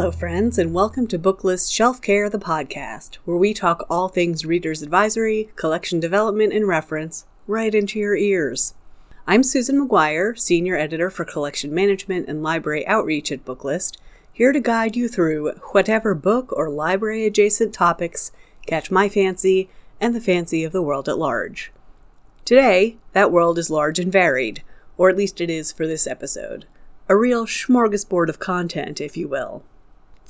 Hello, friends, and welcome to Booklist Shelf Care, the podcast, where we talk all things reader's advisory, collection development, and reference right into your ears. I'm Susan Maguire, Senior Editor for Collection Management and Library Outreach at Booklist, here to guide you through whatever book or library adjacent topics catch my fancy and the fancy of the world at large. Today, that world is large and varied, or at least it is for this episode. A real smorgasbord of content, if you will.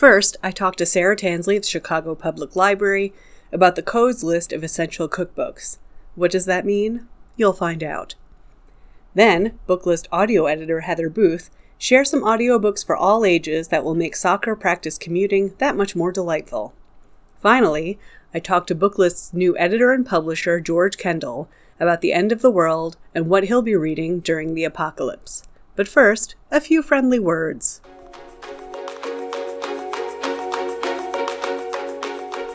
First, I talked to Sarah Tansley at the Chicago Public Library about the codes list of essential cookbooks. What does that mean? You'll find out. Then, Booklist audio editor Heather Booth shares some audiobooks for all ages that will make soccer practice commuting that much more delightful. Finally, I talked to Booklist's new editor and publisher, George Kendall, about the end of the world and what he'll be reading during the apocalypse. But first, a few friendly words.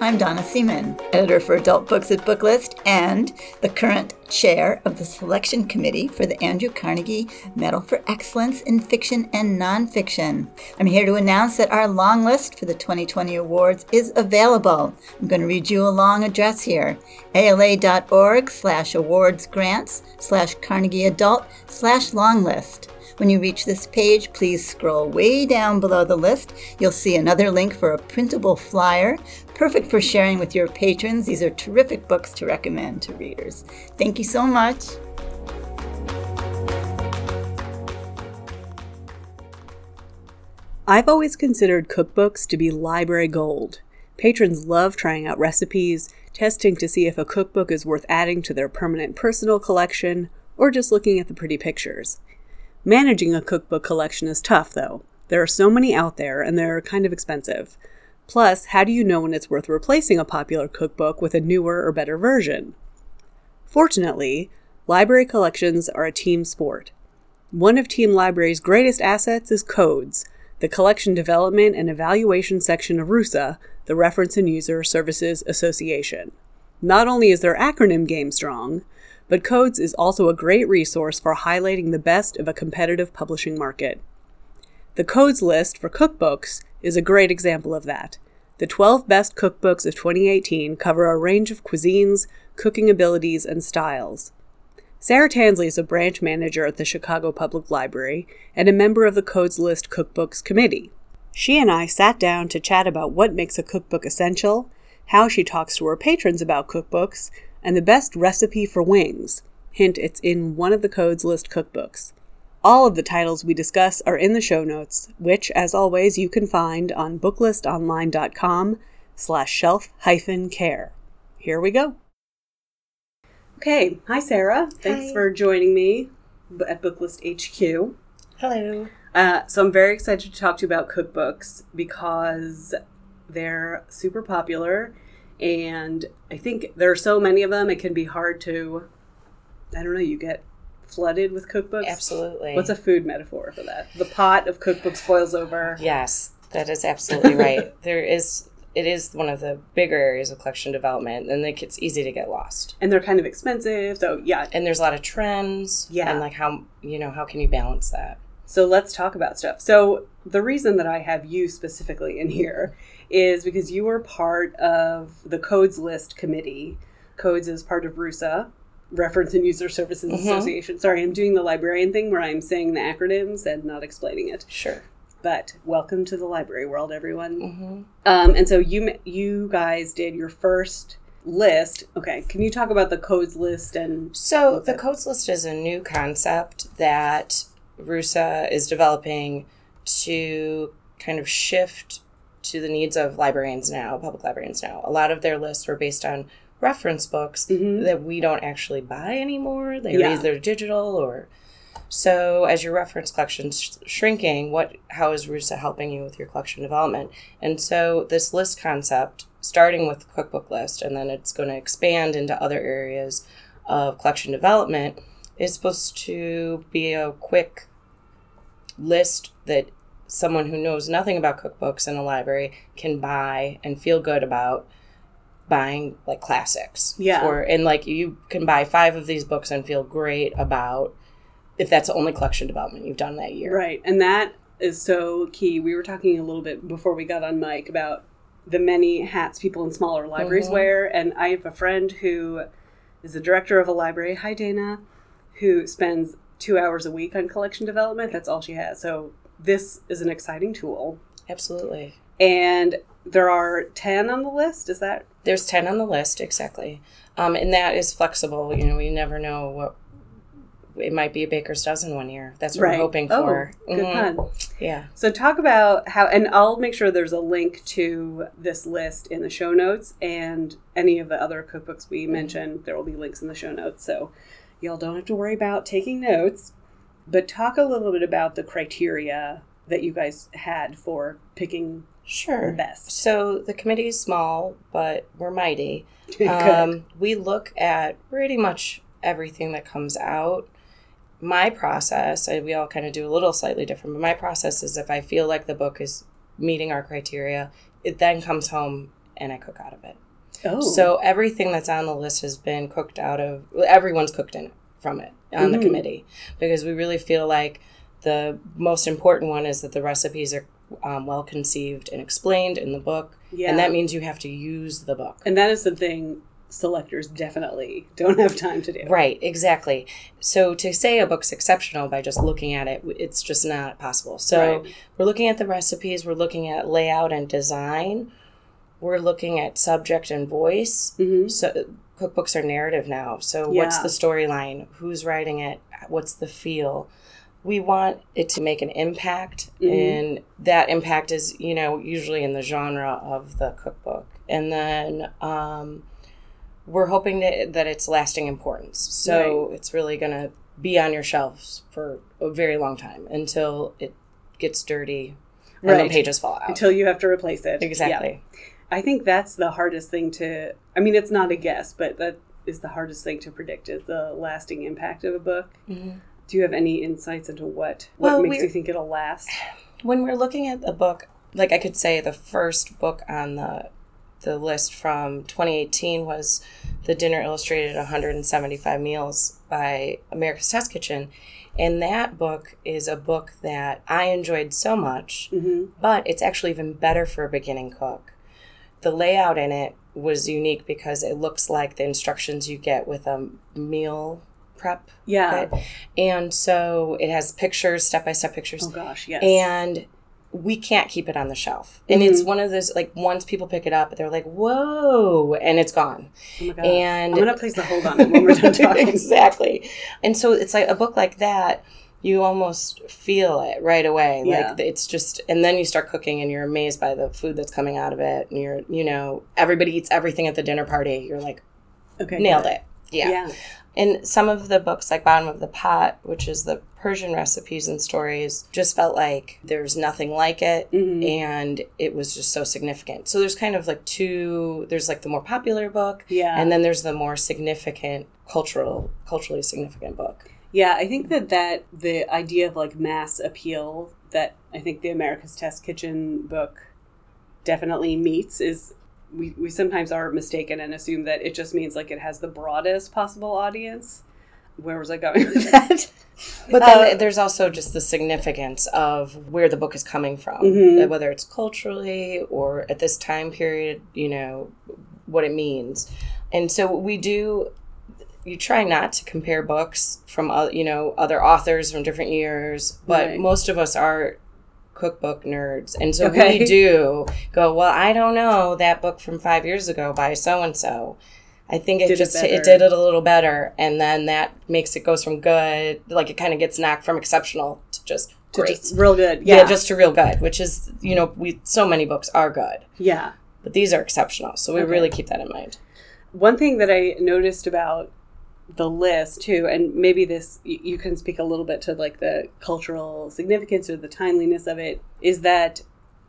I'm Donna Seaman, editor for adult books at Booklist and the current chair of the selection committee for the Andrew Carnegie Medal for Excellence in Fiction and Nonfiction. I'm here to announce that our long list for the 2020 awards is available. I'm going to read you a long address here ala.org slash awards grants slash Carnegie Adult slash long list. When you reach this page, please scroll way down below the list. You'll see another link for a printable flyer, perfect for sharing with your patrons. These are terrific books to recommend to readers. Thank you so much. I've always considered cookbooks to be library gold. Patrons love trying out recipes, testing to see if a cookbook is worth adding to their permanent personal collection, or just looking at the pretty pictures. Managing a cookbook collection is tough, though. There are so many out there, and they're kind of expensive. Plus, how do you know when it's worth replacing a popular cookbook with a newer or better version? Fortunately, library collections are a team sport. One of Team Library's greatest assets is Codes, the collection development and evaluation section of RUSA, the Reference and User Services Association. Not only is their acronym game strong, but Codes is also a great resource for highlighting the best of a competitive publishing market. The Codes list for cookbooks is a great example of that. The 12 best cookbooks of 2018 cover a range of cuisines, cooking abilities, and styles. Sarah Tansley is a branch manager at the Chicago Public Library and a member of the Codes List Cookbooks Committee. She and I sat down to chat about what makes a cookbook essential, how she talks to her patrons about cookbooks, and the best recipe for wings. Hint, it's in one of the Codes List cookbooks. All of the titles we discuss are in the show notes, which, as always, you can find on booklistonline.com slash shelf hyphen care. Here we go. Okay, hi Sarah. Thanks Hi. for joining me at Booklist HQ. Hello. Uh, so I'm very excited to talk to you about cookbooks because they're super popular, and I think there are so many of them. It can be hard to, I don't know, you get flooded with cookbooks. Absolutely. What's a food metaphor for that? The pot of cookbooks boils over. Yes, that is absolutely right. There is it is one of the bigger areas of collection development and like it's easy to get lost. And they're kind of expensive, so yeah. And there's a lot of trends. Yeah. And like how you know, how can you balance that? So let's talk about stuff. So the reason that I have you specifically in here is because you were part of the Codes List Committee. Codes is part of RUSA, Reference and User Services Mhm. Association. Sorry, I'm doing the librarian thing where I'm saying the acronyms and not explaining it. Sure. But welcome to the library world, everyone. hmm Um, and so you you guys did your first list. Okay, can you talk about the Codes List and So the codes list is a new concept that RUSA is developing to kind of shift to the needs of librarians now, public librarians now. A lot of their lists were based on reference books Mhm. that we don't actually buy anymore. They're Yeah. either digital or so as your reference collection's shrinking, what how is RUSA helping you with your collection development? And so this list concept, starting with the cookbook list, and then it's going to expand into other areas of collection development, is supposed to be a quick list that someone who knows nothing about cookbooks in a library can buy and feel good about buying like classics. Yeah. Or and like you can buy five of these books and feel great about if that's the only collection development you've done that year. Right. And that is so key. We were talking a little bit before we got on mic about the many hats people in smaller libraries Mhm. wear. And I have a friend who is the director of a library, hi Dana, who spends two hours a week on collection development. That's all she has. So this is an exciting tool. Absolutely. And there are 10 on the list. Is that There's 10 on the list, exactly. Um, and that is flexible. You know, we never know what it might be a baker's dozen one year. That's what we're hoping for. Oh, good Mhm. pun. Yeah. So talk about how, and I'll make sure there's a link to this list in the show notes and any of the other cookbooks we mentioned. There will be links in the show notes, so y'all don't have to worry about taking notes. But talk a little bit about the criteria that you guys had for picking the Sure. best. So the committee is small, but we're mighty. Um, we look at pretty much everything that comes out. My process, we all kind of do a little slightly different, but my process is if I feel like the book is meeting our criteria, it then comes home and I cook out of it. oh, So everything that's on the list has been cooked out of, everyone's cooked in it from it on the Mhm. committee because we really feel like the most important one is that the recipes are um, well conceived and explained in the book. yeah, And that means you have to use the book. and that is something selectors definitely don't have time to do. Right, exactly. So to say a book's exceptional by just looking at it, it's just not possible. So Right. we're looking at the recipes, we're looking at layout and design, we're looking at subject and voice. hmm So cookbooks are narrative now. So what's the storyline? Who's writing it? What's the feel? We want it to make an impact, Mhm. and that impact is, you know, usually in the genre of the cookbook. And then um, we're hoping that, that it's lasting importance. So it's really going to be on your shelves for a very long time until it gets dirty and the pages fall out. Until you have to replace it. Yeah. I think that's the hardest thing to. I mean, it's not a guess, but that is the hardest thing to predict is the lasting impact of a book. Mhm. Do you have any insights into what what Well, makes you think it'll last? when we're looking at the book, like I could say the first book on the the list from 2018 was The Dinner Illustrated 175 Meals by America's Test Kitchen. And that book is a book that I enjoyed so much, hmm but it's actually even better for a beginning cook. The layout in it was unique because it looks like the instructions you get with a meal prep Yeah. And so it has pictures, step by step pictures Oh gosh, yes. and we can't keep it on the shelf. And Mm-hmm. it's one of those like once people pick it up, they're like, "Whoa!" and it's gone. oh. And I'm gonna place the hold on it when we're done talking. exactly. And so it's like a book like that. You almost feel it right away. Yeah. Like it's just, and then you start cooking, and you're amazed by the food that's coming out of it. And you're, you know, everybody eats everything at the dinner party. You're like, Okay. nailed good. it. Yeah. Yeah. And some of the books, like Bottom of the Pot, which is the Persian recipes and stories, just felt like there's nothing like it. Mhm. And it was just so significant. So there's kind of like two there's like the more popular book, Yeah. and then there's the more significant cultural, culturally significant book. Yeah, I think that that the idea of like mass appeal that I think the America's Test Kitchen book definitely meets is we, we sometimes are mistaken and assume that it just means like it has the broadest possible audience. Where was I going with that? But then Uh, there's also just the significance of where the book is coming from, Mhm. uh, whether it's culturally or at this time period, you know, what it means. And so we do, you try not to compare books from, oth- you know, other authors from different years, but Right. most of us are cookbook nerds. And so Okay. we do go, well, I don't know that book from five years ago by so and so. I think it Did just better. it did it a little better, and then that makes it goes from good, like it kind of gets knocked from exceptional to just To great, just real good. yeah. Yeah. just to real good, which is you know we so many books are good, yeah. but these are exceptional, so we Okay. really keep that in mind. One thing that I noticed about the list too, and maybe this you can speak a little bit to like the cultural significance or the timeliness of it, is that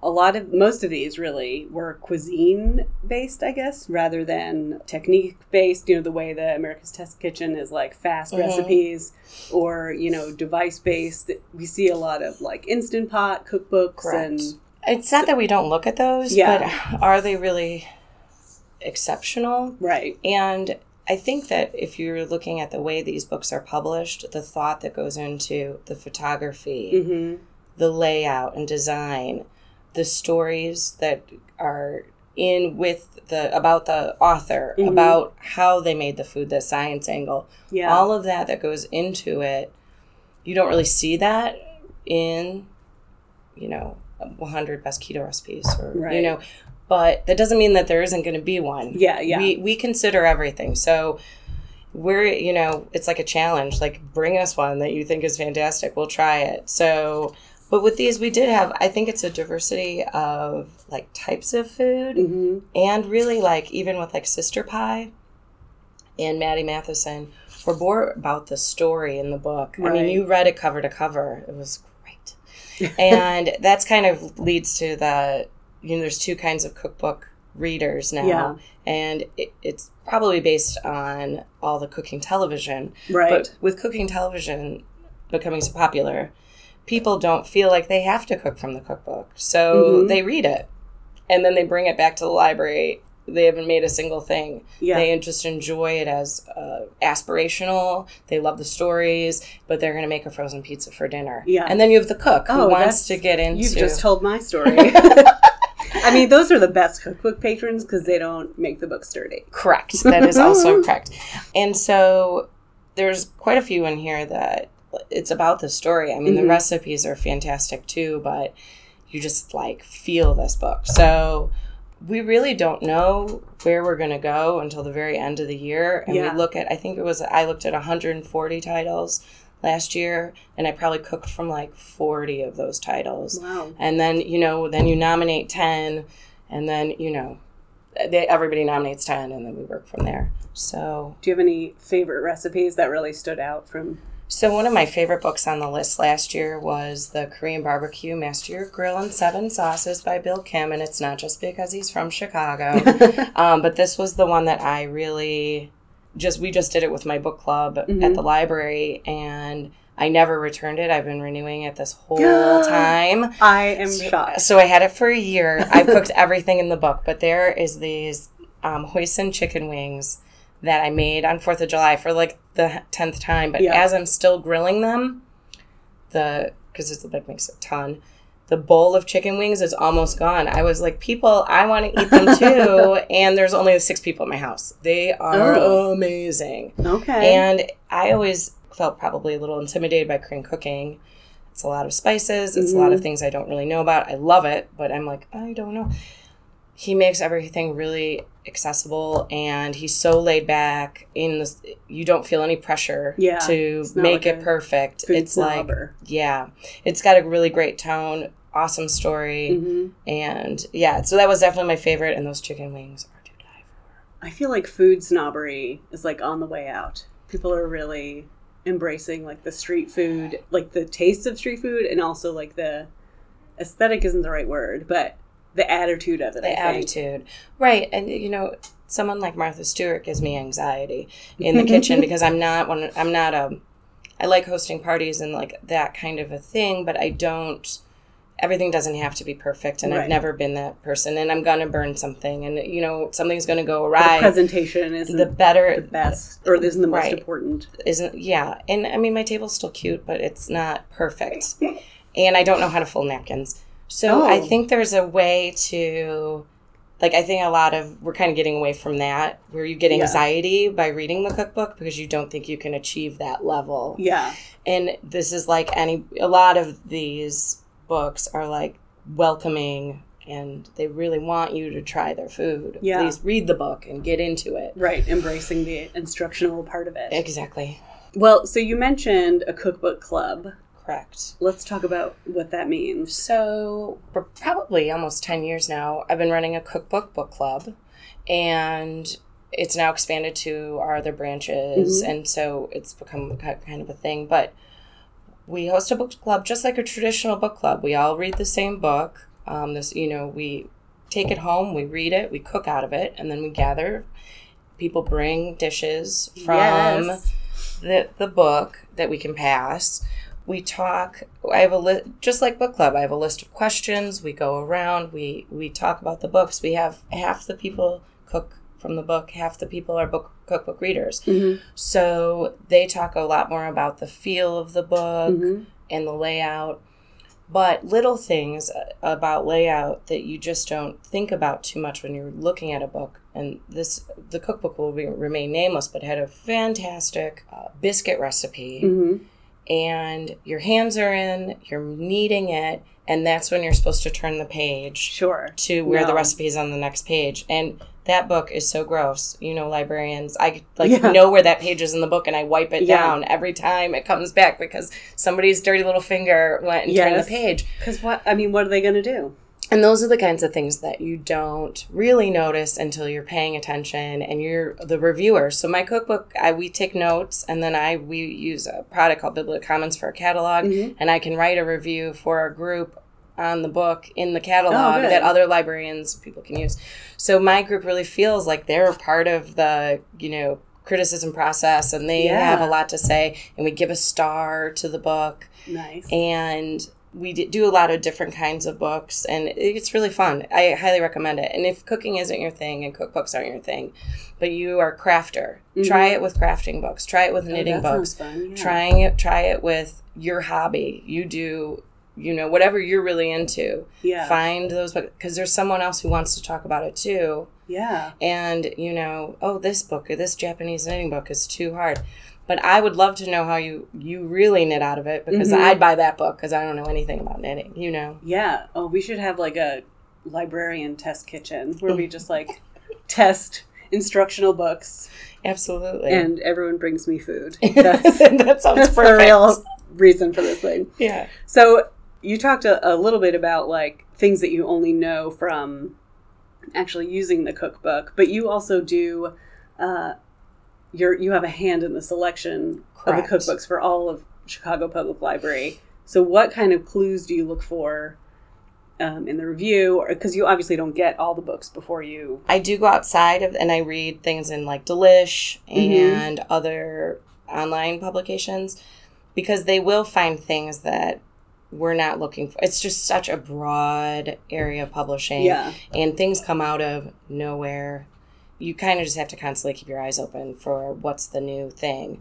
a lot of most of these really were cuisine based, I guess, rather than technique based. You know, the way the America's Test Kitchen is like fast Mhm. recipes, or you know, device based. We see a lot of like instant pot cookbooks Correct. and It's not that we don't look at those, Yeah. but are they really exceptional? right. And I think that if you're looking at the way these books are published, the thought that goes into the photography, hmm the layout and design, the stories that are in with the about the author, Mhm. about how they made the food, the science angle, Yeah. all of that that goes into it. You don't really see that in, you know, 100 best keto recipes or you know, but that doesn't mean that there isn't going to be one. yeah, yeah. We we consider everything. So we're you know it's like a challenge. Like bring us one that you think is fantastic. We'll try it. So. But with these, we did have, I think it's a diversity of like types of food hmm and really like even with like Sister Pie and Matty Matheson, we're more about the story in the book. I mean, you read it cover to cover. It was great. and that's kind of leads to the you know there's two kinds of cookbook readers now Yeah. and it, it's probably based on all the cooking television Right. but with cooking television becoming so popular people don't feel like they have to cook from the cookbook so Mhm. they read it and then they bring it back to the library they haven't made a single thing yeah. they just enjoy it as uh, aspirational. They love the stories, but they're going to make a frozen pizza for dinner. Yeah. And then you have the cook who Oh, wants to get into. You've just told my story. I mean, those are the best cookbook patrons because they don't make the book sturdy. correct. That is also correct. And so there's quite a few in here that it's about the story. I mean, the Mhm. recipes are fantastic too, but you just like feel this book. So we really don't know where we're going to go until the very end of the year. And Yeah. we look at, I think it was, I looked at 140 titles last year, and I probably cooked from like 40 of those titles. Wow. And then, you know, then you nominate 10, and then, you know, they, everybody nominates 10, and then we work from there. So Do you have any favorite recipes that really stood out from? So one of my favorite books on the list last year was the Korean Barbecue Master Your Grill and Seven Sauces by Bill Kim, and it's not just because he's from Chicago, um, but this was the one that I really just we just did it with my book club at Mhm. the library, and I never returned it. I've been renewing it this whole time. I am shocked. So I had it for a year. I cooked everything in the book, but there is these um, hoisin chicken wings that I made on Fourth of July for like the tenth time. But Yeah. as I'm still grilling them, the because it's like makes a ton. The bowl of chicken wings is almost gone. I was like, people, I want to eat them too. and there's only six people in my house. They are Oh. amazing. Okay. And I always felt probably a little intimidated by Korean cooking. It's a lot of spices, it's a lot of mm-hmm. things I don't really know about. I love it, but I'm like, I don't know. He makes everything really accessible and he's so laid back in this you don't feel any pressure Yeah, to make like it perfect. It's like yeah. It's got a really great tone, awesome story, Mhm. and yeah, so that was definitely my favorite and those chicken wings are to die for. I feel like food snobbery is like on the way out. People are really embracing like the street food, like the taste of street food, and also like the aesthetic isn't the right word, but the attitude of it. the I think. attitude right and you know someone like martha stewart gives me anxiety in the kitchen because i'm not one i'm not a i like hosting parties and like that kind of a thing but i don't everything doesn't have to be perfect and Right. i've never been that person and i'm gonna burn something and you know something's gonna go The awry presentation is the better, the, best, or isn't the most Right. important. isn't yeah and i mean my table's still cute but it's not perfect and i don't know how to fold napkins so Oh. i think there's a way to like i think a lot of we're kind of getting away from that where you get Yeah. anxiety by reading the cookbook because you don't think you can achieve that level Yeah, and this is like any a lot of these books are like welcoming and they really want you to try their food Yeah. please read the book and get into it right. Embracing the instructional part of it. exactly Well, so you mentioned a cookbook club. Correct Let's talk about what that means. So, for probably almost 10 years now, I've been running a cookbook book club, and it's now expanded to our other branches, and so it's become kind of a thing. But we host a book club just like a traditional book club. We all read the same book. Um, this, you know, we take it home, we read it, we cook out of it, and then we gather. People bring dishes from Yes. the, the book that we can pass. We talk. I have a list, just like book club. I have a list of questions. We go around. We we talk about the books. We have half the people cook from the book. Half the people are book cookbook readers. Mhm. So they talk a lot more about the feel of the book Mhm. and the layout. but little things uh, about layout that you just don't think about too much when you're looking at a book. And this, the cookbook will be, remain nameless, but had a fantastic uh, biscuit recipe. Mm-hmm. And your hands are in, you're kneading it, and that's when you're supposed to turn the page Sure. to where the recipe is on the next page. And that book is so gross. You know, librarians, I like Yeah. know where that page is in the book, and I wipe it Yeah. down every time it comes back because somebody's dirty little finger went and turned the page. Because what? I mean, what are they going to do? And those are the kinds of things that you don't really notice until you're paying attention and you're the reviewer. So my cookbook, I we take notes and then I we use a product called BiblioCommons for a catalog Mhm. and I can write a review for our group on the book in the catalog Oh, that other librarians people can use. So my group really feels like they're part of the, you know, criticism process and they Yeah. have a lot to say and we give a star to the book Nice. and we do a lot of different kinds of books and it's really fun i highly recommend it and if cooking isn't your thing and cookbooks aren't your thing but you are a crafter try it with crafting books try it with knitting Mm-hmm. Oh, books fun. Yeah. trying it try it with your hobby you do you know whatever you're really into Yeah. find those books because there's someone else who wants to talk about it too Yeah. and you know oh this book or this japanese knitting book is too hard but i would love to know how you you really knit out of it because Mhm. i'd buy that book because i don't know anything about knitting you know Yeah. Oh, we should have like a librarian test kitchen where we just like test instructional books absolutely and everyone brings me food. That's, that sounds that's the real reason for this thing. yeah So you talked a, a little bit about like things that you only know from actually using the cookbook, but you also do. Uh, you're, you have a hand in the selection Correct. of the cookbooks for all of Chicago Public Library. So, what kind of clues do you look for um, in the review? Because you obviously don't get all the books before you. i do go outside of and i read things in like delish Mhm. and other online publications because they will find things that we're not looking for it's just such a broad area of publishing Yeah. and things come out of nowhere. You kind of just have to constantly keep your eyes open for what's the new thing.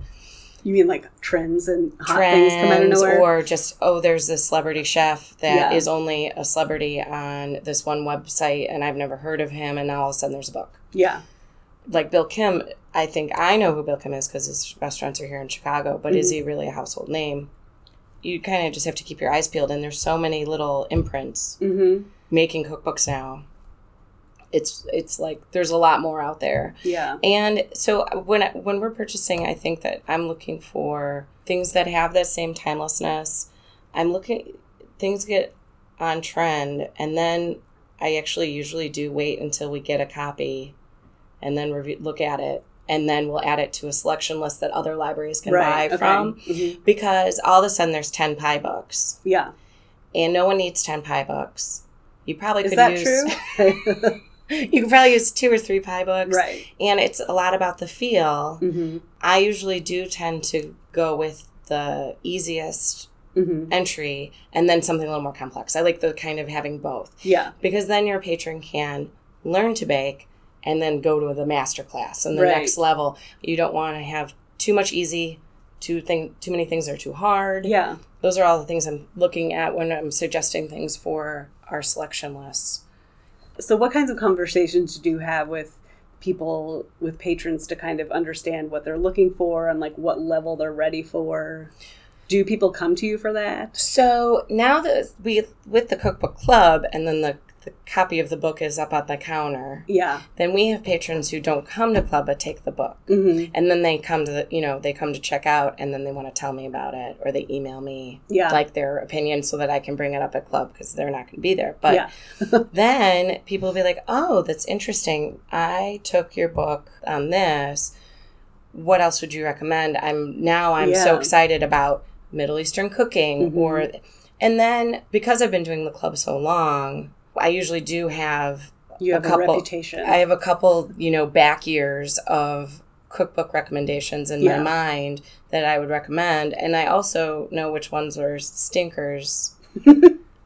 You mean like trends and hot things come out of nowhere? or just oh, there's this celebrity chef that is Yeah. only a celebrity on this one website, and I've never heard of him, and now all of a sudden there's a book. yeah. Like Bill Kim, I think I know who Bill Kim is because his restaurants are here in Chicago, but is Mm-hmm. he really a household name? You kind of just have to keep your eyes peeled, and there's so many little imprints Mm-hmm. making cookbooks now. It's it's like there's a lot more out there. Yeah. And so when when we're purchasing, I think that I'm looking for things that have that same timelessness. I'm looking things get on trend, and then I actually usually do wait until we get a copy, and then review, look at it, and then we'll add it to a selection list that other libraries can Right. buy okay. from. Mhm. Because all of a sudden there's ten pie books, Yeah. and no one needs ten pie books. You probably Is could that use true? you can probably use two or three pie books, right. and it's a lot about the feel. Mm-hmm. I usually do tend to go with the easiest Mm-hmm. entry and then something a little more complex. I like the kind of having both Yeah. because then your patron can learn to bake and then go to the master class and the Right. next level. You don't want to have too much easy, too thing, too many things that are too hard. Yeah. Those are all the things I'm looking at when I'm suggesting things for our selection lists. So, what kinds of conversations do you have with people, with patrons, to kind of understand what they're looking for and like what level they're ready for? Do people come to you for that? So now that we with the cookbook club and then the, the copy of the book is up at the counter, Yeah. then we have patrons who don't come to club but take the book. Mm-hmm. And then they come to the you know, they come to check out and then they want to tell me about it or they email me Yeah. like their opinion so that I can bring it up at club because they're not going to be there. But yeah. then people will be like, "Oh, that's interesting. I took your book on this. What else would you recommend?" I'm now I'm so excited about Middle Eastern cooking Mhm. or and then because I've been doing the club so long, I usually do have You a have a, couple- reputation. I have a couple, you know, back years of cookbook recommendations in Yeah. my mind that I would recommend and I also know which ones are stinkers.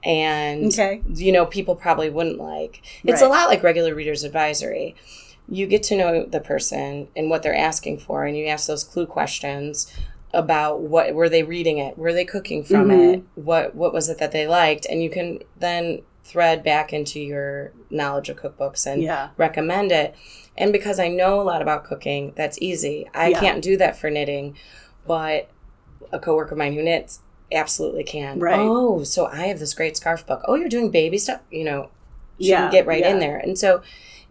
and okay. you know people probably wouldn't like. It's a lot like regular reader's advisory. You get to know the person and what they're asking for, and you ask those clue questions. about what were they reading it were they cooking from Mhm. it what what was it that they liked and you can then thread back into your knowledge of cookbooks and Yeah. recommend it and because i know a lot about cooking that's easy i Yeah. can't do that for knitting but a coworker of mine who knits absolutely can Right. oh so i have this great scarf book oh you're doing baby stuff you know Yeah, can get right in there and so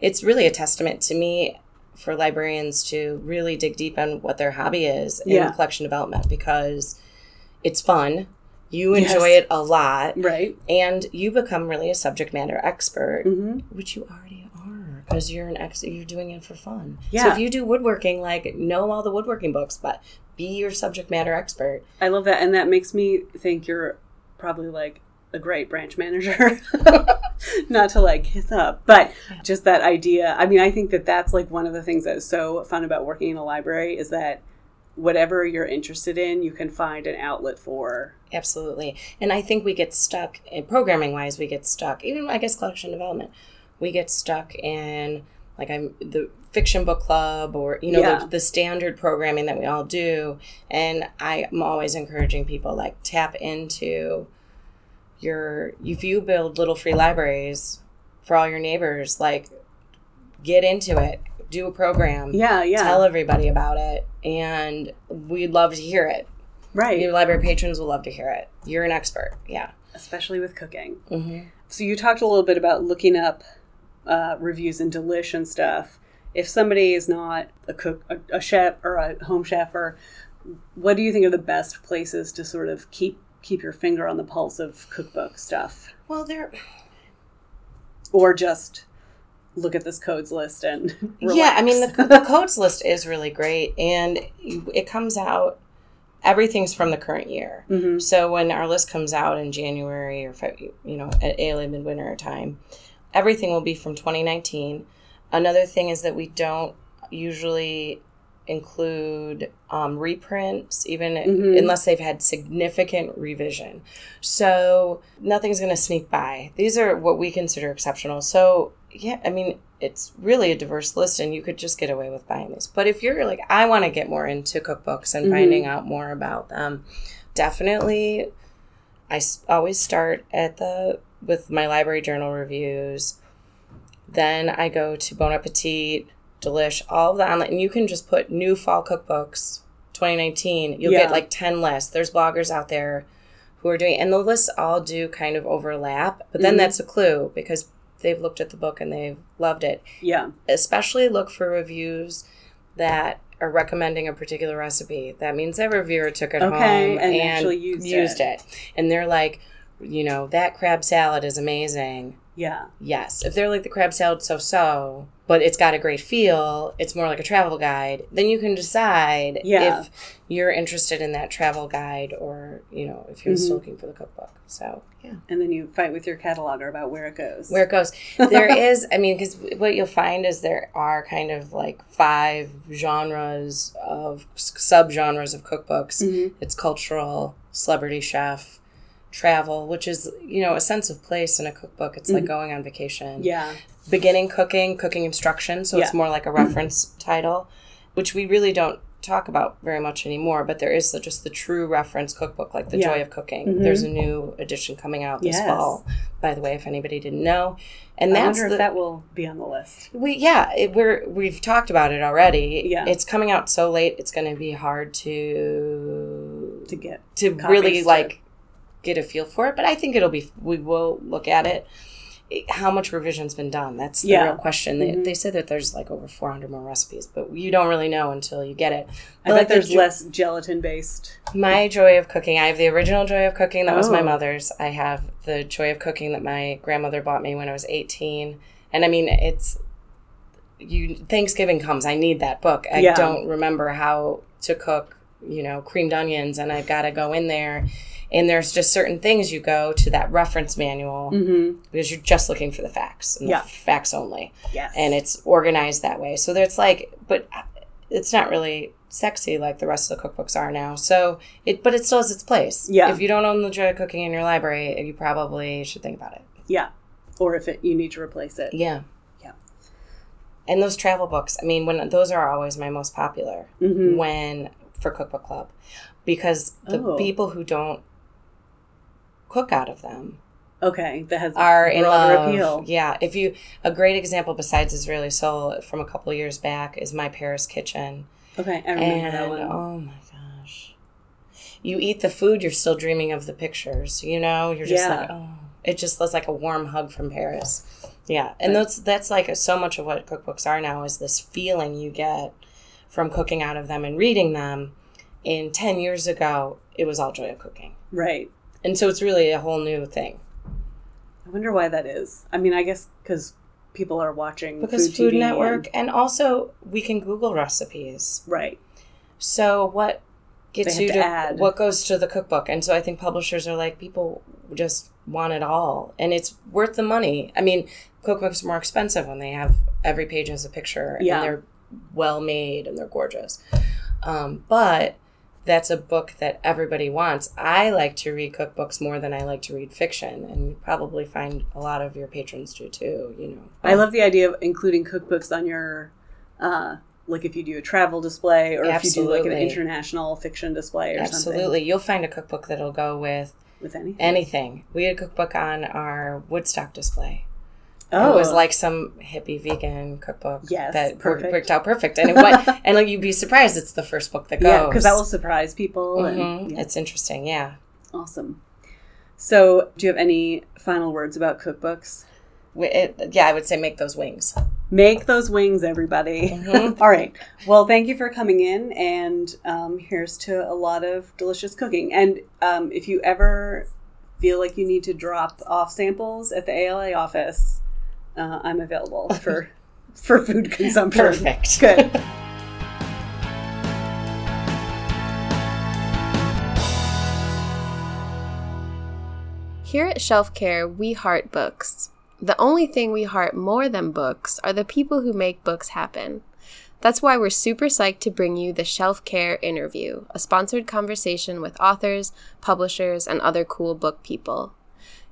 it's really a testament to me for librarians to really dig deep on what their hobby is in Yeah. collection development because it's fun you Yes. enjoy it a lot Right. and you become really a subject matter expert hmm which you already are because you're an ex you're doing it for fun yeah. so if you do woodworking like know all the woodworking books but be your subject matter expert I love that, and that makes me think you're probably like a great branch manager. Not to like hiss up, but just that idea. I mean, I think that that's like one of the things that is so fun about working in a library is that whatever you're interested in, you can find an outlet for. Absolutely. And I think we get stuck in programming wise, we get stuck, even I guess collection development, we get stuck in like I'm the fiction book club or, you know, Yeah. the, the standard programming that we all do. And I'm always encouraging people like tap into your, if you build little free libraries for all your neighbors, like get into it, do a program, Yeah, yeah, tell everybody about it. And we'd love to hear it. right. Your library patrons will love to hear it. You're an expert. Yeah. Especially with cooking. Mm-hmm. So you talked a little bit about looking up uh, reviews and Delish and stuff. If somebody is not a cook, a, a chef, or a home chef, or what do you think are the best places to sort of keep keep your finger on the pulse of cookbook stuff, Well, there. or just look at this codes list and Yeah, I mean, the, the codes list is really great, and it comes out. Everything's from the current year. Mhm. So when our list comes out in January or you know at ALA midwinter time, everything will be from 2019. Another thing is that we don't usually include um, reprints, even Mhm. unless they've had significant revision. So nothing's going to sneak by. These are what we consider exceptional. So yeah, I mean, it's really a diverse list, and you could just get away with buying these. But if you're like, I want to get more into cookbooks and Mhm. finding out more about them, definitely, I s- always start at the with my library journal reviews. Then I go to Bon Appetit, Delish, all of the online, and you can just put new fall cookbooks 2019. You'll Yeah. get like 10 lists. There's bloggers out there who are doing, and the lists all do kind of overlap, but then Mhm. that's a clue because they've looked at the book and they've loved it. yeah, Especially look for reviews that are recommending a particular recipe. That means that reviewer took it Okay, home and and, actually used used it. it. And they're like, you know, that crab salad is amazing. Yeah, Yes. If they're like the crab salad so so, but it's got a great feel, it's more like a travel guide, then you can decide Yeah. if you're interested in that travel guide or, you know, if you're Mhm. still looking for the cookbook. So, yeah. and then you fight with your cataloger about where it goes. Where it goes. There is, I mean, because what you'll find is there are kind of like five genres of subgenres of cookbooks. Mhm. It's cultural, celebrity chef, travel, which is, you know, a sense of place in a cookbook. It's like going on vacation. Yeah, Beginning cooking, cooking instruction. So it's more like a reference title, which we really don't talk about very much anymore. But there is the, just the true reference cookbook, like The Yeah. Joy of Cooking. Mhm. There's a new edition coming out this Yes. fall, by the way, if anybody didn't know. And I that's wonder the, if that will be on the list. we yeah, it, we're we've talked about it already. Yeah. it's coming out so late. It's going to be hard to To get to really like get a feel for it. But I think it'll be. We will look at it. How much revision's been done? That's the Yeah. real question. They, Mhm. they say that there's like over 400 more recipes, but you don't really know until you get it. I But, bet like, the there's jo- less gelatin based. my joy of cooking. I have the original joy of cooking that was my Oh. mother's. I have the joy of cooking that my grandmother bought me when I was 18. And I mean, it's you Thanksgiving comes, I need that book. I Yeah. don't remember how to cook, you know, creamed onions and I've got to go in there and there's just certain things you go to that reference manual Mm-hmm. because you're just looking for the facts and Yeah. the facts only Yes. and it's organized that way. So there's like, but it's not really sexy like the rest of the cookbooks are now. So it, but it still has its place. Yeah. If you don't own the joy of cooking in your library, you probably should think about it. yeah. Or if it, you need to replace it. Yeah. Yeah. And those travel books, I mean, when those are always my most popular. Mhm. When for Cookbook Club because the Oh. people who don't cook out of them Okay, that has are in love. appeal. Yeah, if you a great example besides Israeli Soul from a couple years back is My Paris Kitchen. Okay, I remember And that one. oh my gosh. You eat the food, you're still dreaming of the pictures, you know? You're just Yeah. like, oh, it just was like a warm hug from Paris. Yeah. And that's that's like so much of what cookbooks are now is this feeling you get from cooking out of them and reading them. In 10 years ago, it was all joy of cooking. Right. And so it's really a whole new thing. I wonder why that is. I mean, I guess because people are watching Because Food, Food, Network and- and also we can Google recipes. right. So what gets They you to, to what goes to the cookbook? And so I think publishers are like people just want it all, and it's worth the money. I mean, cookbooks are more expensive when they have every page has a picture Yeah. and they're well made and they're gorgeous. Um, but that's a book that everybody wants. I like to read cookbooks more than I like to read fiction, and you probably find a lot of your patrons do too. You know, I love the idea of including cookbooks on your, uh, like if you do a travel display or if you do like an international fiction display or something. absolutely. You'll find a cookbook that'll go with With anything. anything. We had a cookbook on our Woodstock display. Oh, It was like some hippie vegan cookbook Yes, that worked, perfect. worked out perfect. And it went, and like you'd be surprised it's the first book that goes. yeah, because that will surprise people. Mhm. And, yeah, It's interesting, yeah. awesome. So, do you have any final words about cookbooks? It, yeah, I would say make those wings. Make those wings, everybody. Mhm. All right. Well, thank you for coming in, and um, here's to a lot of delicious cooking. And um, if you ever feel like you need to drop off samples at the ALA office, uh, I'm available for for food consumption. Perfect. Good. Here at Shelf Care, we heart books. The only thing we heart more than books are the people who make books happen. That's why we're super psyched to bring you the Shelf Care interview, a sponsored conversation with authors, publishers, and other cool book people.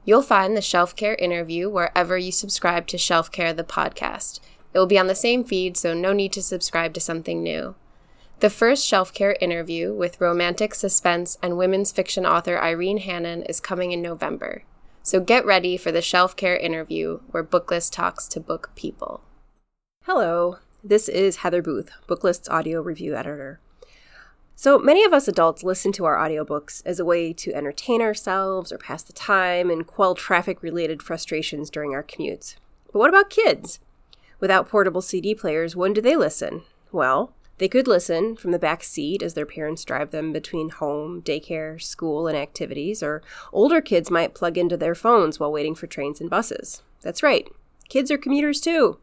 You'll find the Shelf Care interview wherever you subscribe to Shelf Care the podcast. It will be on the same feed, so no need to subscribe to something new. The first Shelf Care interview with romantic suspense and women's fiction author Irene Hannon is coming in November. So get ready for the Shelf Care interview where Booklist talks to book people. Hello, this is Heather Booth, Booklist's audio review editor. So many of us adults listen to our audiobooks as a way to entertain ourselves or pass the time and quell traffic related frustrations during our commutes. But what about kids? Without portable CD players, when do they listen? Well, they could listen from the back seat as their parents drive them between home, daycare, school, and activities, or older kids might plug into their phones while waiting for trains and buses. That's right, kids are commuters too.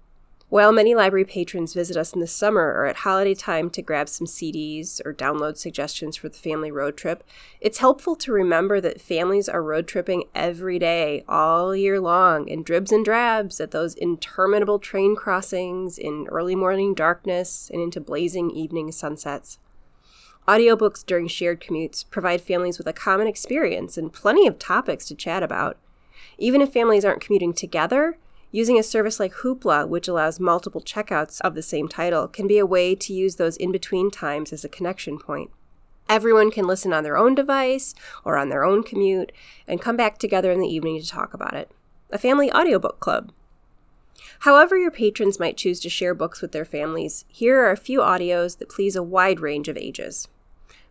While many library patrons visit us in the summer or at holiday time to grab some CDs or download suggestions for the family road trip, it's helpful to remember that families are road tripping every day, all year long, in dribs and drabs at those interminable train crossings, in early morning darkness, and into blazing evening sunsets. Audiobooks during shared commutes provide families with a common experience and plenty of topics to chat about. Even if families aren't commuting together, Using a service like Hoopla, which allows multiple checkouts of the same title, can be a way to use those in between times as a connection point. Everyone can listen on their own device or on their own commute and come back together in the evening to talk about it. A family audiobook club. However, your patrons might choose to share books with their families, here are a few audios that please a wide range of ages.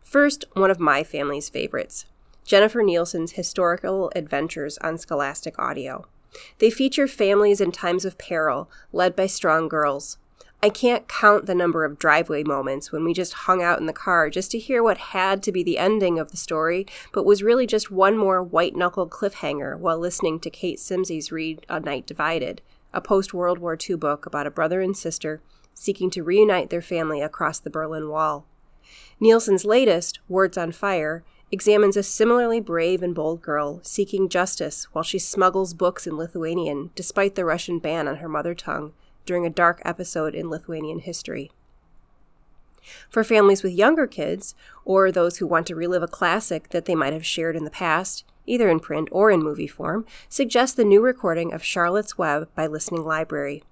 First, one of my family's favorites Jennifer Nielsen's Historical Adventures on Scholastic Audio. They feature families in times of peril, led by strong girls. I can't count the number of driveway moments when we just hung out in the car just to hear what had to be the ending of the story, but was really just one more white knuckled cliffhanger while listening to Kate Simses read A Night Divided, a post World War II book about a brother and sister seeking to reunite their family across the Berlin Wall. Nielsen's latest, Words on Fire, examines a similarly brave and bold girl seeking justice while she smuggles books in Lithuanian despite the Russian ban on her mother tongue during a dark episode in Lithuanian history. For families with younger kids, or those who want to relive a classic that they might have shared in the past, either in print or in movie form, suggest the new recording of Charlotte's Web by Listening Library.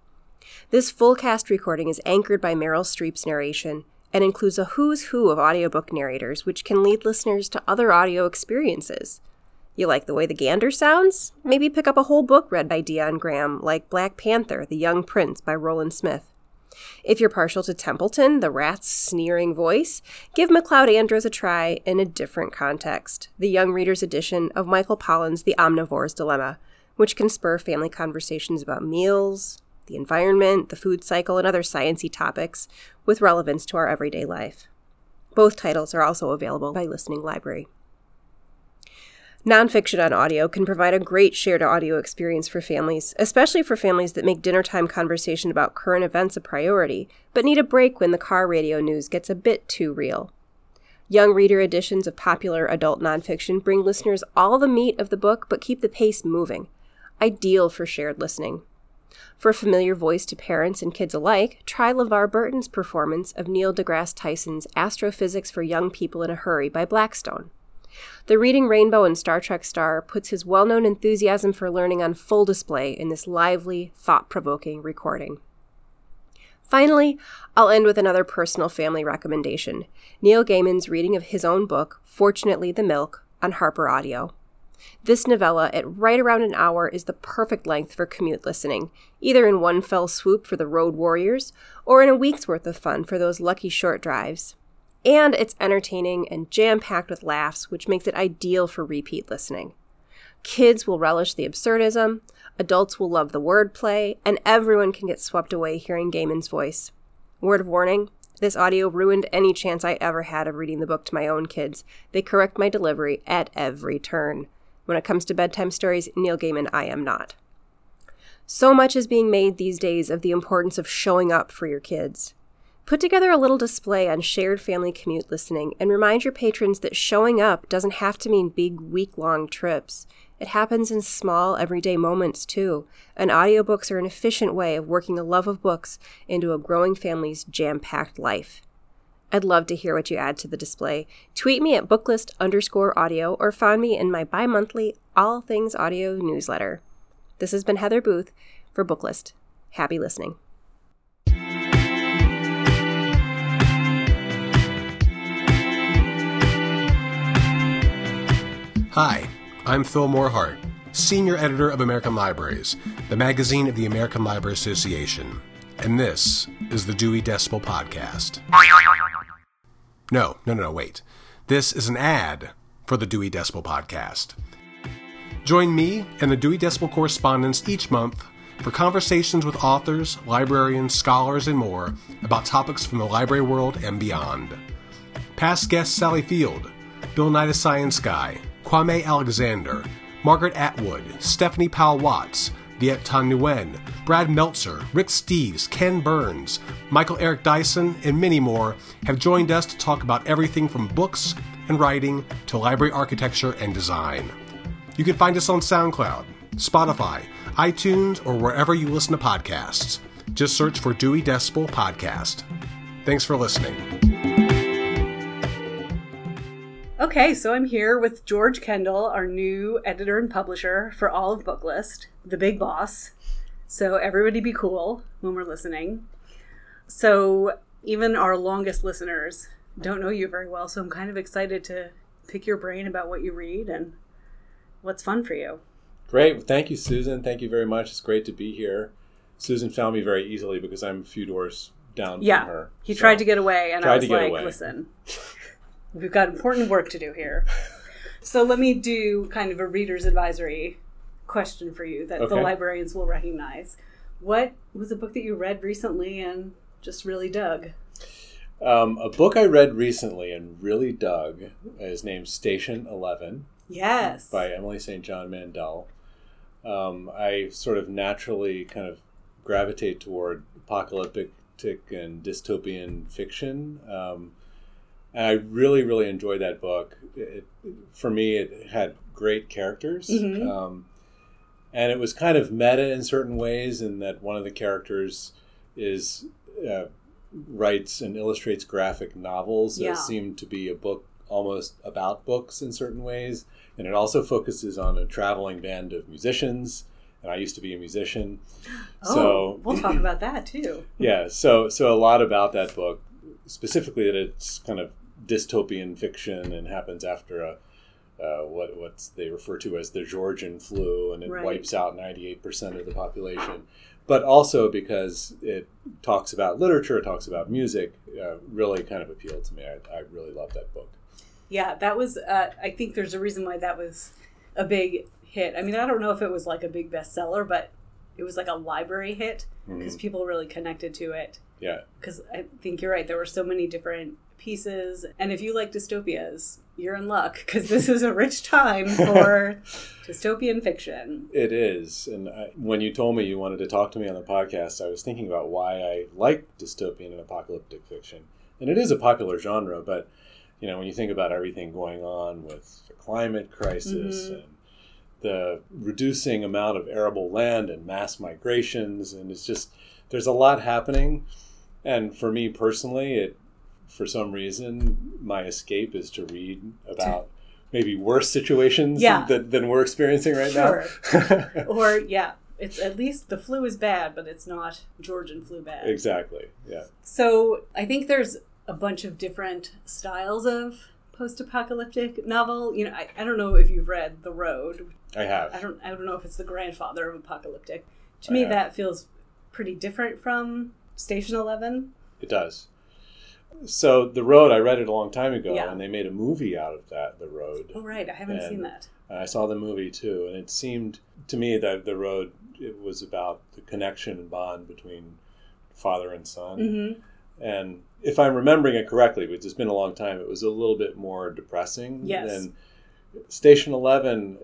This full cast recording is anchored by Meryl Streep's narration and includes a who's who of audiobook narrators, which can lead listeners to other audio experiences. You like the way the gander sounds? Maybe pick up a whole book read by Dion Graham, like Black Panther, The Young Prince by Roland Smith. If you're partial to Templeton, the rat's sneering voice, give MacLeod Andrews a try in a different context, the young reader's edition of Michael Pollan's The Omnivore's Dilemma, which can spur family conversations about meals, the environment, the food cycle, and other sciencey topics with relevance to our everyday life. Both titles are also available by Listening Library. Nonfiction on audio can provide a great shared audio experience for families, especially for families that make dinner time conversation about current events a priority, but need a break when the car radio news gets a bit too real. Young reader editions of popular adult nonfiction bring listeners all the meat of the book but keep the pace moving, ideal for shared listening. For a familiar voice to parents and kids alike, try LeVar Burton's performance of Neil deGrasse Tyson's Astrophysics for Young People in a Hurry by Blackstone. The Reading Rainbow and Star Trek star puts his well known enthusiasm for learning on full display in this lively, thought provoking recording. Finally, I'll end with another personal family recommendation Neil Gaiman's reading of his own book, Fortunately the Milk, on Harper Audio. This novella, at right around an hour, is the perfect length for commute listening, either in one fell swoop for the road warriors or in a week's worth of fun for those lucky short drives. And it's entertaining and jam packed with laughs, which makes it ideal for repeat listening. Kids will relish the absurdism, adults will love the wordplay, and everyone can get swept away hearing Gaiman's voice. Word of warning this audio ruined any chance I ever had of reading the book to my own kids. They correct my delivery at every turn. When it comes to bedtime stories, Neil Gaiman, I am not. So much is being made these days of the importance of showing up for your kids. Put together a little display on shared family commute listening and remind your patrons that showing up doesn't have to mean big week long trips. It happens in small, everyday moments too, and audiobooks are an efficient way of working the love of books into a growing family's jam packed life. I'd love to hear what you add to the display. Tweet me at booklist underscore audio or find me in my bi monthly All Things Audio newsletter. This has been Heather Booth for Booklist. Happy listening. Hi, I'm Phil Morehart, Senior Editor of American Libraries, the magazine of the American Library Association, and this is the Dewey Decibel Podcast. No, no, no, no, wait. This is an ad for the Dewey Decibel Podcast. Join me and the Dewey Decibel correspondents each month for conversations with authors, librarians, scholars, and more about topics from the library world and beyond. Past guests Sally Field, Bill Nye the Science Guy, Kwame Alexander, Margaret Atwood, Stephanie Powell Watts, Viet Thanh Nguyen, Brad Meltzer, Rick Steves, Ken Burns, Michael Eric Dyson, and many more have joined us to talk about everything from books and writing to library architecture and design. You can find us on SoundCloud, Spotify, iTunes, or wherever you listen to podcasts. Just search for Dewey Decibel Podcast. Thanks for listening. Okay, so I'm here with George Kendall, our new editor and publisher for all of Booklist, the big boss. So everybody be cool when we're listening. So even our longest listeners don't know you very well, so I'm kind of excited to pick your brain about what you read and what's fun for you. Great. Thank you, Susan. Thank you very much. It's great to be here. Susan found me very easily because I'm a few doors down yeah, from her. he So- tried to get away, and I was like, away. listen, we've got important work to do here. so let me do kind of a reader's advisory question for you that the librarians will recognize. What was a book that you read recently and just really dug? Um, a book I read recently and really dug is named Station Eleven Yes. by Emily St. John Mandel. Um, I sort of naturally kind of gravitate toward apocalyptic and dystopian fiction. Um, and I really, really enjoyed that book. It, for me, it had great characters. Mhm. Um, and it was kind of meta in certain ways, in that one of the characters is uh, writes and illustrates graphic novels Yeah. that seem to be a book almost about books in certain ways. And it also focuses on a traveling band of musicians. And I used to be a musician. Oh, so we'll talk about that too. yeah, so so a lot about that book specifically that it's kind of dystopian fiction and happens after a uh, what what they refer to as the Georgian flu, and it Right. wipes out ninety eight percent of the population. But also because it talks about literature, it talks about music, uh, really kind of appealed to me. I, I really love that book. Yeah, that was. Uh, I think there's a reason why that was a big hit. I mean, I don't know if it was like a big bestseller, but it was like a library hit because people really connected to it. Yeah, Because I think you're right. There were so many different pieces, and if you like dystopias, you're in luck because this is a rich time for dystopian fiction. it is. And I, when you told me you wanted to talk to me on the podcast, I was thinking about why I like dystopian and apocalyptic fiction. And it is a popular genre, but you know, when you think about everything going on with the climate crisis Mhm. and the reducing amount of arable land and mass migrations, and it's just there's a lot happening. And for me personally, it for some reason my escape is to read about maybe worse situations Yeah. than, than we're experiencing right Sure. now. Or yeah, it's at least the flu is bad, but it's not Georgian flu bad. exactly. Yeah. So I think there's a bunch of different styles of post-apocalyptic novel. You know, I, I don't know if you've read The Road. I have. I don't I don't know if it's the grandfather of apocalyptic. To I me, have. that feels pretty different from Station Eleven. It does. So the road, I read it a long time ago, Yeah. and they made a movie out of that. The road. Oh right, I haven't And- seen that. I saw the movie too, and it seemed to me that the road it was about the connection and bond between father and son. hmm And if I'm remembering it correctly, which has been a long time, it was a little bit more depressing Yes. than Station Eleven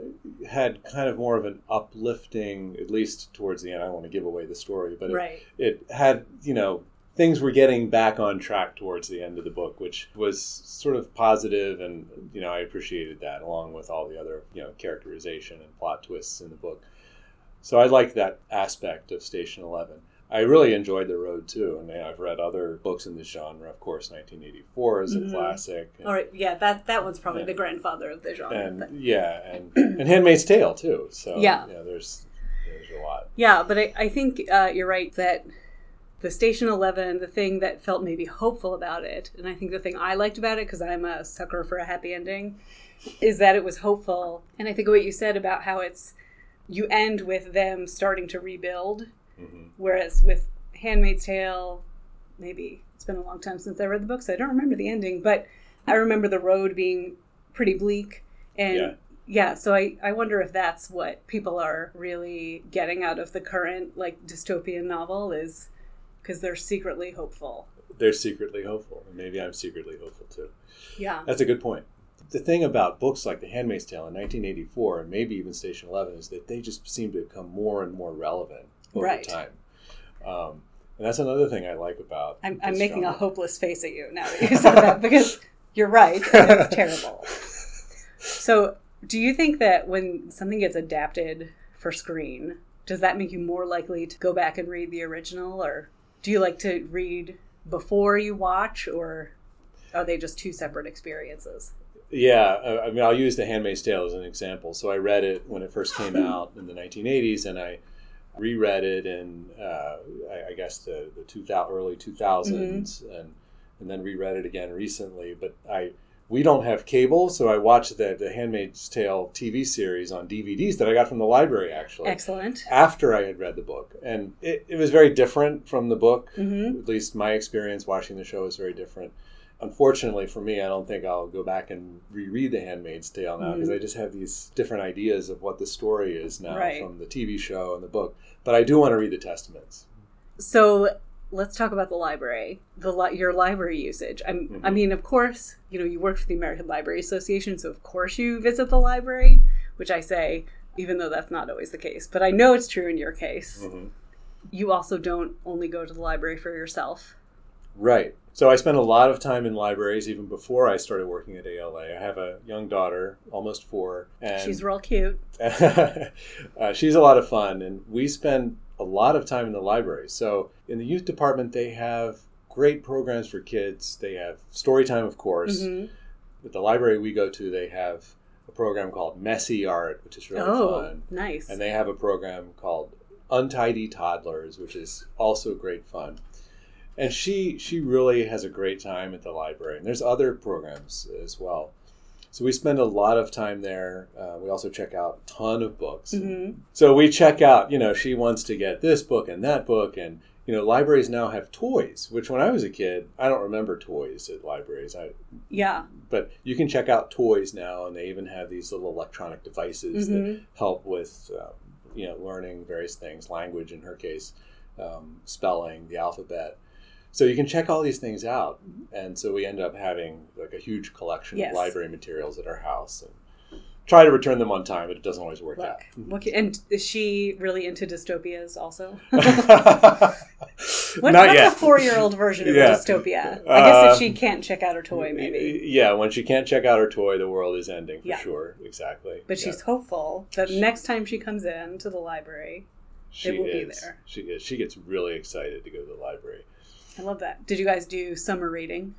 had kind of more of an uplifting, at least towards the end. I don't want to give away the story, but it, Right. it had you know things were getting back on track towards the end of the book which was sort of positive and you know i appreciated that along with all the other you know characterization and plot twists in the book so i liked that aspect of station 11 i really enjoyed the road too and i've read other books in this genre of course 1984 is a Mhm. classic and, All right, yeah, that that one's probably Yeah. the grandfather of the genre. and but- yeah and and handmaid's tale too so Yeah. know, there's there's a lot Yeah, but I, I think uh, you're right that the Station 11, the thing that felt maybe hopeful about it, and I think the thing I liked about it, because I'm a sucker for a happy ending, is that it was hopeful. And I think what you said about how it's, you end with them starting to rebuild, Mhm. whereas with Handmaid's Tale, maybe it's been a long time since I read the book, so I don't remember the ending, but I remember the road being pretty bleak. And Yeah. yeah, so I, I wonder if that's what people are really getting out of the current like dystopian novel is because they're secretly hopeful. they're secretly hopeful and maybe i'm secretly hopeful too Yeah. That's a good point. The thing about books like The Handmaid's Tale in 1984 and maybe even Station 11 is that they just seem to become more and more relevant over Right. time. Um, and that's another thing I like about. I'm, I'm making a hopeless face at you now that you said that because you're right. It's terrible. So, do you think that when something gets adapted for screen, does that make you more likely to go back and read the original, or do you like to read before you watch, or are they just two separate experiences? Yeah, I mean, I'll use The Handmaid's Tale as an example. So I read it when it first came out in the 1980s, and I reread it in, uh, I, I guess, the, the 2000, early 2000s, and, and then reread it again recently. But I we don't have cable, so I watched the, the Handmaid's Tale TV series on DVDs that I got from the library, actually. Excellent. After I had read the book. And it, it was very different from the book. hmm At least my experience watching the show was very different. Unfortunately for me, I don't think I'll go back and reread The Handmaid's Tale now because I just have these different ideas of what the story is now Right. from the TV show and the book. But I do want to read the Testaments. So let's talk about the library, the li- your library usage. I'm, I mean, of course, you know, you work for the American Library Association, so of course you visit the library, which I say, even though that's not always the case, but I know it's true in your case. Mhm. You also don't only go to the library for yourself. Right. So I spent a lot of time in libraries even before I started working at ALA. I have a young daughter, almost four, and She's real cute. uh, she's a lot of fun, and we spend a lot of time in the library. So in the youth department, they have great programs for kids. They have story time, of course. Mhm. At the library we go to, they have a program called Messy Art, which is really Oh, fun. nice. And they have a program called Untidy Toddlers, which is also great fun. And she she really has a great time at the library. And there's other programs as well. So we spend a lot of time there. Uh, we also check out a ton of books. Mhm. So we check out, you know, she wants to get this book and that book, and you know, libraries now have toys. Which when I was a kid, I don't remember toys at libraries. I Yeah. but you can check out toys now, and they even have these little electronic devices that Mhm. help with, uh, you know, learning various things, language in her case, um, spelling, the alphabet. So you can check all these things out, and so we end up having like a huge collection Yes. of library materials at our house, and try to return them on time, but it doesn't always work Look. What can, and is she really into dystopias also? What, Not what's yet. a four-year-old version of Yeah. a dystopia? I guess Uh, if she can't check out her toy, maybe. Yeah, when she can't check out her toy, the world is ending for Yeah. sure. Exactly. But Yeah. she's hopeful that next time she comes in to the library, She will be is. there. She is. She gets really excited to go to the library. I love that. Did you guys do summer reading?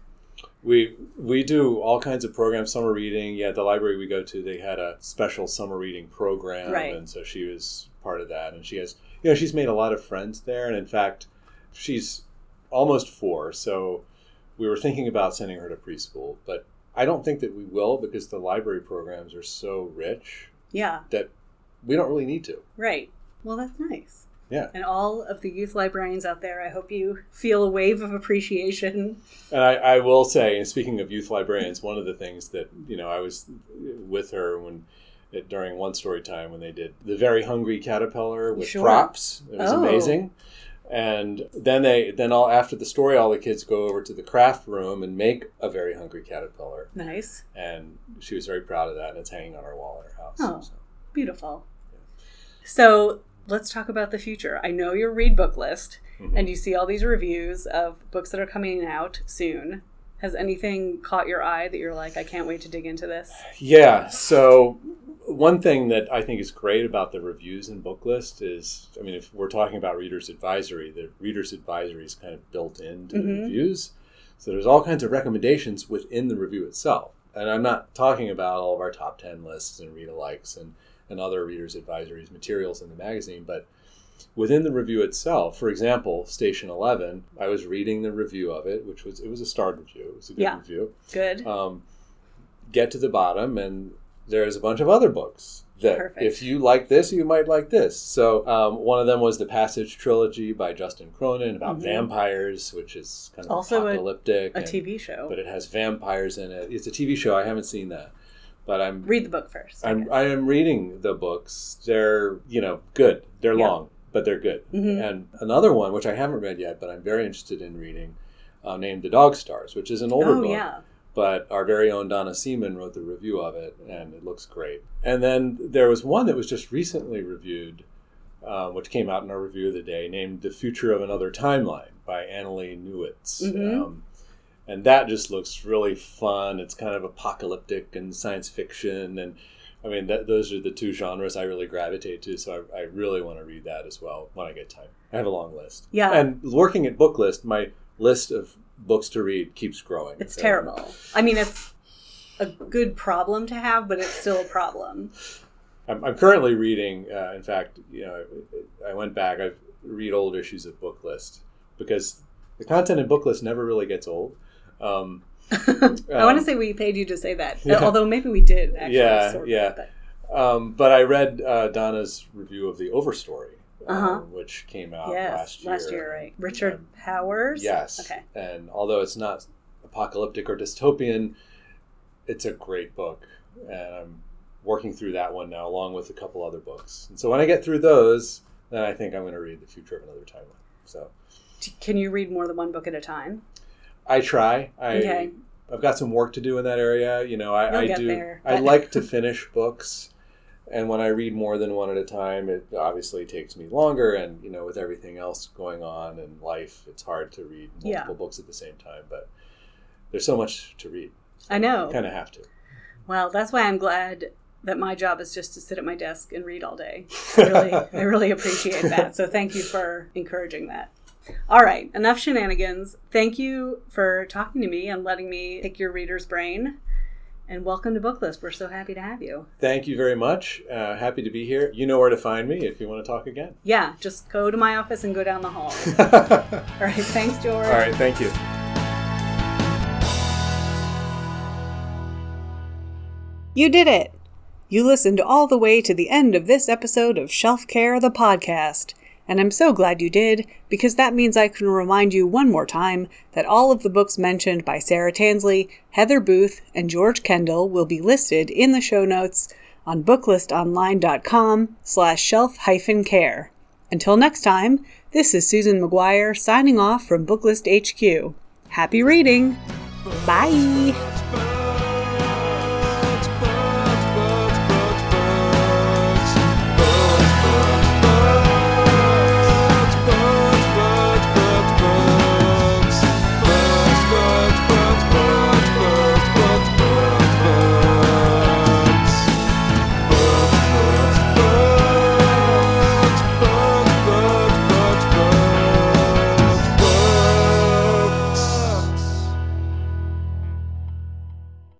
We we do all kinds of programs. Summer reading. Yeah, the library we go to, they had a special summer reading program, Right. and so she was part of that. And she has, you know, she's made a lot of friends there. And in fact, she's almost four, so we were thinking about sending her to preschool, but I don't think that we will because the library programs are so rich Yeah, that we don't really need to. right. Well, that's nice. Yeah. And all of the youth librarians out there, I hope you feel a wave of appreciation. And I, I will say, and speaking of youth librarians, one of the things that you know I was with her when during one story time when they did the very hungry caterpillar with Sure. props. It was Oh. amazing. And then they then all after the story, all the kids go over to the craft room and make a very hungry caterpillar. Nice. And she was very proud of that, and it's hanging on our wall in her house. Oh. So. Beautiful. So let's talk about the future. I know your read Booklist, Mhm. and you see all these reviews of books that are coming out soon. Has anything caught your eye that you're like, I can't wait to dig into this? Yeah. So one thing that I think is great about the reviews and Booklist is, I mean, if we're talking about readers advisory, the readers advisory is kind of built into the Mhm. reviews. So there's all kinds of recommendations within the review itself. And I'm not talking about all of our top 10 lists and read alikes and, and other readers advisories materials in the magazine, but within the review itself, for example, Station 11, I was reading the review of it, which was, it was a starred review. It was a good Yeah. review Good. um, get to the bottom and there's a bunch of other books that Perfect. if you like this you might like this so um, one of them was the passage trilogy by justin cronin about Mhm. vampires which is kind of Also a- apocalyptic A and- TV show. but it has vampires in it it's a tv show i haven't seen that but i'm Read the book first. I I'm. I am reading the books. They're, you know, good. They're Yeah. long, but they're good. Mhm. And another one, which I haven't read yet, but I'm very interested in reading, uh, named The Dog Stars, which is an older oh, book. yeah. But our very own Donna Seaman wrote the review of it, and it looks great. And then there was one that was just recently reviewed, uh, which came out in our review of the day, named The Future of Another Timeline by Annalee Newitz. Mhm. Um, and that just looks really fun. It's kind of apocalyptic and science fiction, and I mean that, those are the two genres I really gravitate to. So I, I really want to read that as well when I get time. I have a long list. Yeah. and working at Booklist, my list of books to read keeps growing. It's So- terrible. I mean, it's a good problem to have, but it's still a problem. I'm, I'm currently reading. Uh, in fact, you know, I went back. I read old issues of Booklist because the content in Booklist never really gets old. Um, I want to Um, say we paid you to say that, Yeah. although maybe we did. Actually, Yeah, sort of, yeah. but- Um, but I read uh, Donna's review of the Overstory, Uh-huh. um, which came out yes, last year. right? Richard Powers. Yes. Okay. And although it's not apocalyptic or dystopian, it's a great book, and I'm working through that one now, along with a couple other books. And so when I get through those, then I think I'm going to read The Future of Another Timeline. So Can you read more than one book at a time? I try. I Okay. I've got some work to do in that area. You know, I, I do. there, I like to finish books, and when I read more than one at a time, it obviously takes me longer. And you know, with everything else going on in life, it's hard to read multiple Yeah. books at the same time. But there's so much to read. I know. You kind of have to. Well, that's why I'm glad that my job is just to sit at my desk and read all day. I really, I really appreciate that. So thank you for encouraging that. All right, enough shenanigans. Thank you for talking to me and letting me pick your reader's brain. And welcome to Booklist. We're so happy to have you. Thank you very much. Uh, happy to be here. You know where to find me if you want to talk again. Yeah, just go to my office and go down the hall. All right, thanks, George. All right, thank you. You did it! You listened all the way to the end of this episode of Shelf Care, the podcast. And I'm so glad you did, because that means I can remind you one more time that all of the books mentioned by Sarah Tansley, Heather Booth, and George Kendall will be listed in the show notes on booklistonline.com slash shelf hyphen care. Until next time, this is Susan Maguire signing off from Booklist HQ. Happy reading! Bye!